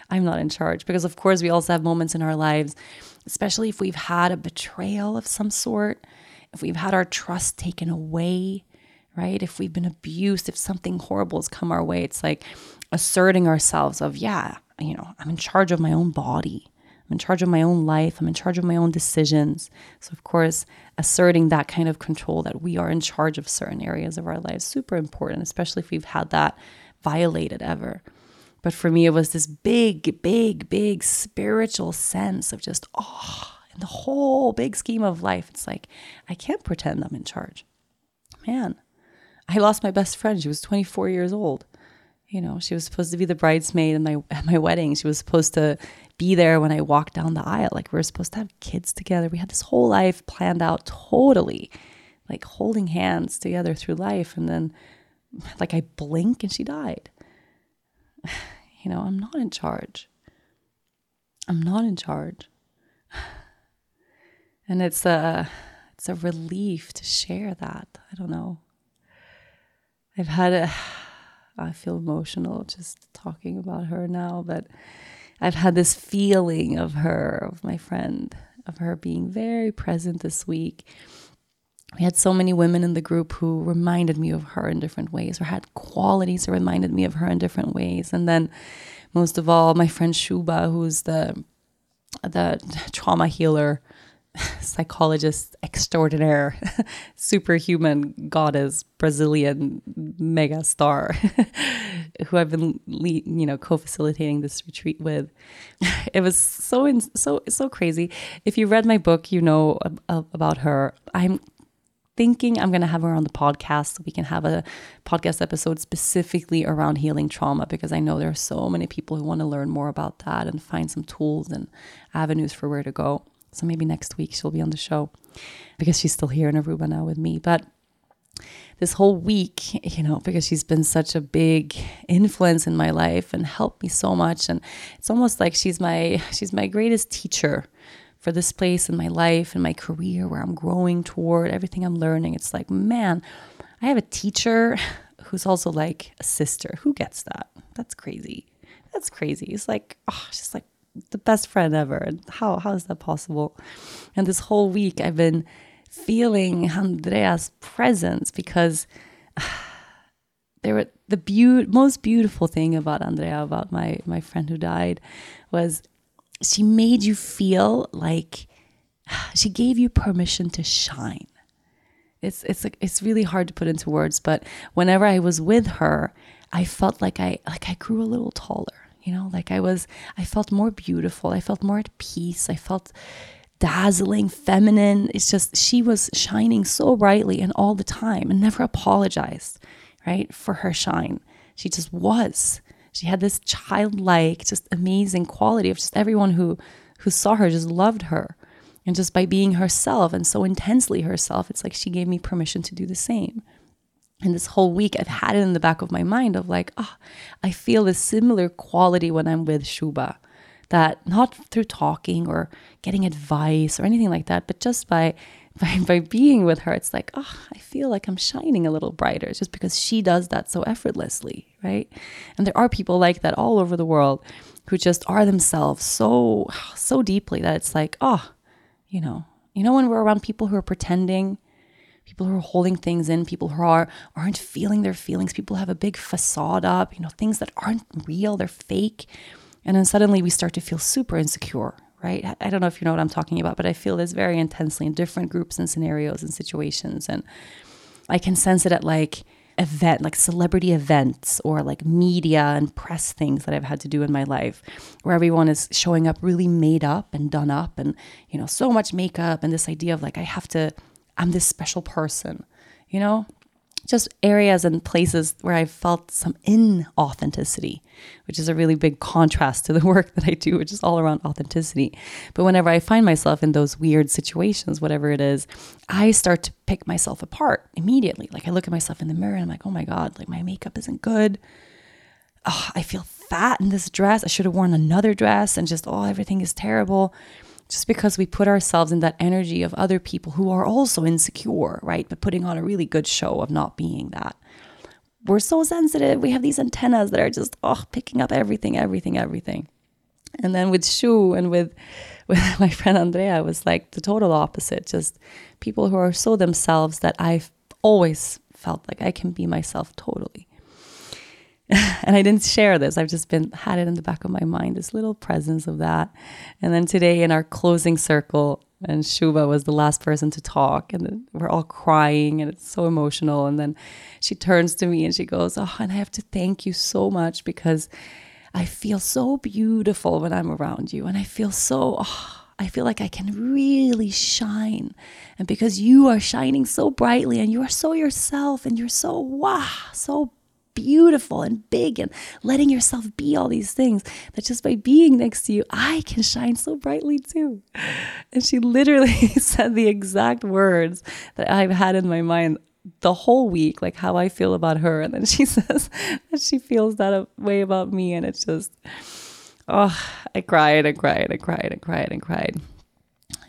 I'm not in charge because, of course, we also have moments in our lives, especially if we've had a betrayal of some sort, if we've had our trust taken away, right? If we've been abused, if something horrible has come our way, it's like asserting ourselves of, yeah, you know, I'm in charge of my own body. I'm in charge of my own life. I'm in charge of my own decisions. So, of course, asserting that kind of control that we are in charge of certain areas of our lives super important, especially if we've had that violated ever. But for me, it was this big, big, big spiritual sense of just, oh, in the whole big scheme of life, it's like, I can't pretend I'm in charge. Man, I lost my best friend. She was 24 years old. You know, she was supposed to be the bridesmaid in my at my wedding. She was supposed to be there when I walked down the aisle. Like we were supposed to have kids together. We had this whole life planned out totally, like holding hands together through life. And then, like I blink and she died. (sighs) You know, I'm not in charge. I'm not in charge. (sighs) And it's a it's a relief to share that. I don't know. I've had a, (sighs) I feel emotional just talking about her now, but I've had this feeling of her, of my friend, of her being very present this week. We had so many women in the group who reminded me of her in different ways, or had qualities that reminded me of her in different ways. And then, most of all, my friend Shuba, who's the the trauma healer (laughs) psychologist extraordinaire, (laughs) superhuman goddess, Brazilian mega star, (laughs) who I've been, you know, co-facilitating this retreat with. It was so in, so so crazy. If you read my book, you know about her. I'm thinking I'm going to have her on the podcast so we can have a podcast episode specifically around healing trauma because I know there are so many people who want to learn more about that and find some tools and avenues for where to go. So maybe next week she'll be on the show because she's still here in Aruba now with me. But this whole week, you know, because she's been such a big influence in my life and helped me so much and it's almost like she's my she's my greatest teacher for this place in my life and my career where I'm growing toward everything I'm learning. It's like, man, I have a teacher who's also like a sister. Who gets that? That's crazy. That's crazy. It's like, oh, she's like the best friend ever. How how is that possible? And this whole week I've been feeling Andrea's presence because (sighs) there were the be- most beautiful thing about Andrea, about my my friend who died, was she made you feel like (sighs) she gave you permission to shine. It's it's like it's really hard to put into words, but whenever I was with her, I felt like I like I grew a little taller you know like i was i felt more beautiful i felt more at peace i felt dazzling feminine. It's just she was shining so brightly and all the time and never apologized right for her shine. She just was. She had this childlike just amazing quality of just everyone who who saw her just loved her. And just by being herself and so intensely herself it's like she gave me permission to do the same and this whole week, I've had it in the back of my mind of like, ah, oh, I feel a similar quality when I'm with Shuba. That not through talking or getting advice or anything like that, but just by (laughs) by, by being with her, it's like, oh, I feel like I'm shining a little brighter. It's just because she does that so effortlessly, right? And there are people like that all over the world who just are themselves so so deeply that it's like, oh, you know, you know when we're around people who are pretending people who are holding things in, people who are aren't feeling their feelings, people have a big facade up, you know, things that aren't real, they're fake. And then suddenly we start to feel super insecure, right? I don't know if you know what I'm talking about, but I feel this very intensely in different groups and scenarios and situations. And I can sense it at like event, like celebrity events or like media and press things that I've had to do in my life, where everyone is showing up really made up and done up and, you know, so much makeup and this idea of like, I have to I'm this special person, you know? Just areas and places where I felt some inauthenticity, which is a really big contrast to the (laughs) work that I do, which is all around authenticity. But whenever I find myself in those weird situations, whatever it is, I start to pick myself apart immediately. Like I look at myself in the mirror and I'm like, oh my God, like my makeup isn't good. Oh, I feel fat in this dress. I should have worn another dress and just, oh, everything is terrible just because we put ourselves in that energy of other people who are also insecure, right? But putting on a really good show of not being that. We're so sensitive. We have these antennas that are just, oh, picking up everything, everything, everything. And then with Shu and with, (laughs) with my friend Andrea, it was like the total opposite. Just people who are so themselves that I've always felt like I can be myself totally. (laughs) and I didn't share this. I've just been had it in the back of my mind, this little presence of that. And then today in our closing circle, and Shuba was the last person to talk, and we're all crying, and it's so emotional. And then she turns to me and she goes, "Oh, and I have to thank you so much because I feel so beautiful when I'm around you. And I feel so, oh, I feel like I can really shine. And because you are shining so brightly and you are so yourself and you're so, wow, so beautiful and big and letting yourself be all these things that just by being next to you, I can shine so brightly too. And she literally (laughs) said the exact words that I've had in my mind the whole week, like how I feel about her. And then (laughs) she says that she feels that way about me. And it's just, oh, I cried and cried and cried and cried and cried.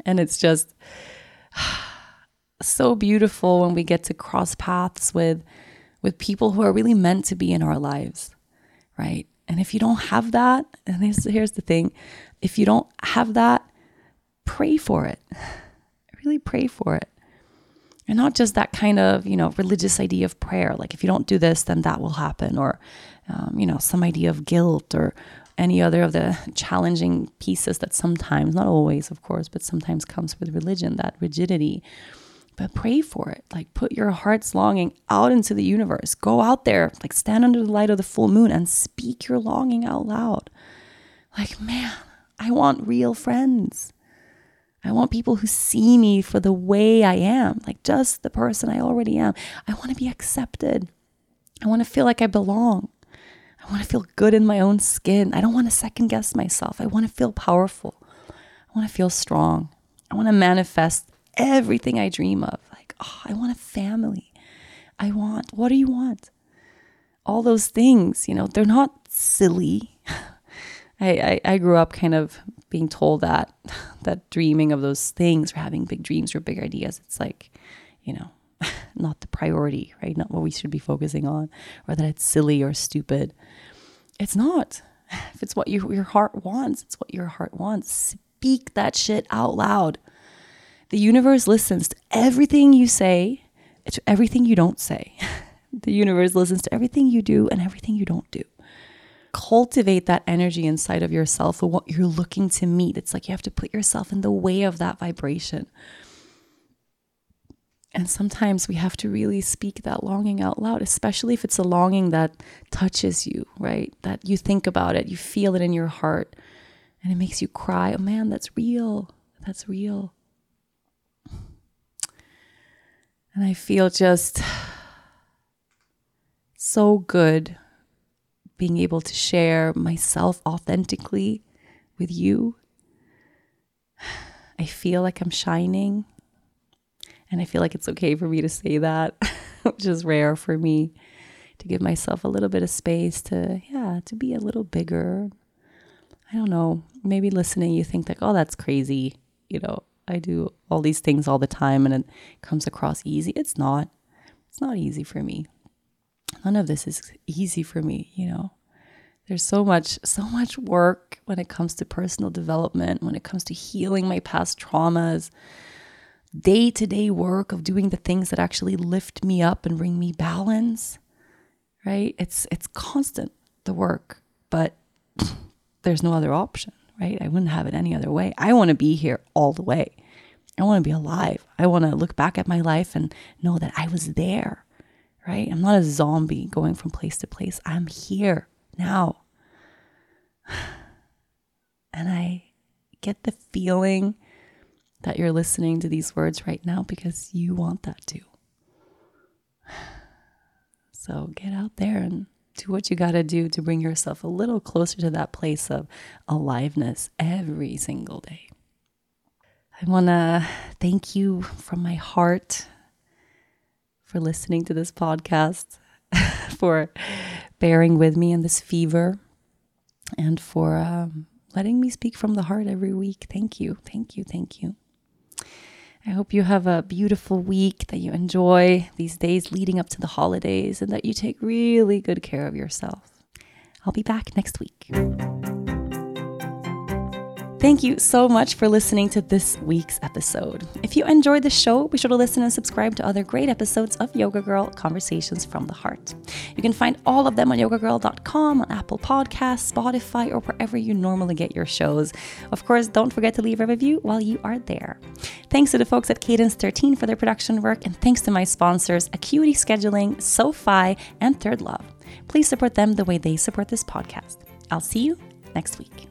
And it's just (sighs) so beautiful when we get to cross paths with with people who are really meant to be in our lives, right? And if you don't have that, and here's, here's the thing if you don't have that, pray for it. (laughs) Really pray for it. And not just that kind of, you know, religious idea of prayer, like if you don't do this, then that will happen, or, um, you know, some idea of guilt or any other of the challenging pieces that sometimes, not always, of course, but sometimes comes with religion, that rigidity but pray for it. Like put your heart's longing out into the universe. Go out there, like stand under the light of the full moon and speak your longing out loud. Like, man, I want real friends. I want people who see me for the way I am, like just the person I already am. I want to be accepted. I want to feel like I belong. I want to feel good in my own skin. I don't want to second guess myself. I want to feel powerful. I want to feel strong. I want to manifest everything I dream of. Like, oh, I want a family. I want, what do you want? All those things, you know, they're not silly. (laughs) I, I, I grew up kind of being told that, (laughs) that dreaming of those things or having big dreams or big ideas, it's like, you know, (laughs) not the priority, right? Not what we should be focusing on, or that it's silly or stupid. It's not. If it's what you, your heart wants, it's what your heart wants. Speak that shit out loud. The universe listens to everything you say, to everything you don't say. (laughs) the universe listens to everything you do and everything you don't do. Cultivate that energy inside of yourself of what you're looking to meet. It's like you have to put yourself in the way of that vibration. And sometimes we have to really speak that longing out loud, especially if it's a longing that touches you, right? That you think about it, you feel it in your heart, and it makes you cry. Oh man, that's real. That's real. And I feel just so good being able to share myself authentically with you. I feel like I'm shining. And I feel like it's okay for me to say that, (laughs) which is rare for me to give myself a little bit of space to, yeah, to be a little bigger. I don't know. Maybe listening, you think like, oh, that's crazy. You know, I do all these things all the time and it comes across easy. It's not. It's not easy for me. None of this is easy for me, you know. There's so much so much work when it comes to personal development, when it comes to healing my past traumas, day-to-day work of doing the things that actually lift me up and bring me balance. Right? It's it's constant the work, but there's no other option right? I wouldn't have it any other way. I want to be here all the way. I want to be alive. I want to look back at my life and know that I was there, right? I'm not a zombie going from place to place. I'm here now. (sighs) And I get the feeling that you're listening to these words right now because you want that too. (sighs) So get out there and do what you got to do to bring yourself a little closer to that place of aliveness every single day. I want to thank you from my heart for listening to this podcast, (laughs) for bearing with me in this fever, and for um, letting me speak from the heart every week. Thank you, thank you, thank you. I hope you have a beautiful week, that you enjoy these days leading up to the holidays, and that you take really good care of yourself. I'll be back next week. Thank you so much for listening to this week's episode. If you enjoyed the show, be sure to listen and subscribe to other great episodes of Yoga Girl Conversations from the Heart. You can find all of them on yogagirl.com, on Apple Podcasts, Spotify, or wherever you normally get your shows. Of course, don't forget to leave a review while you are there. Thanks to the folks at Cadence 13 for their production work, and thanks to my sponsors, Acuity Scheduling, SoFi, and Third Love. Please support them the way they support this podcast. I'll see you next week.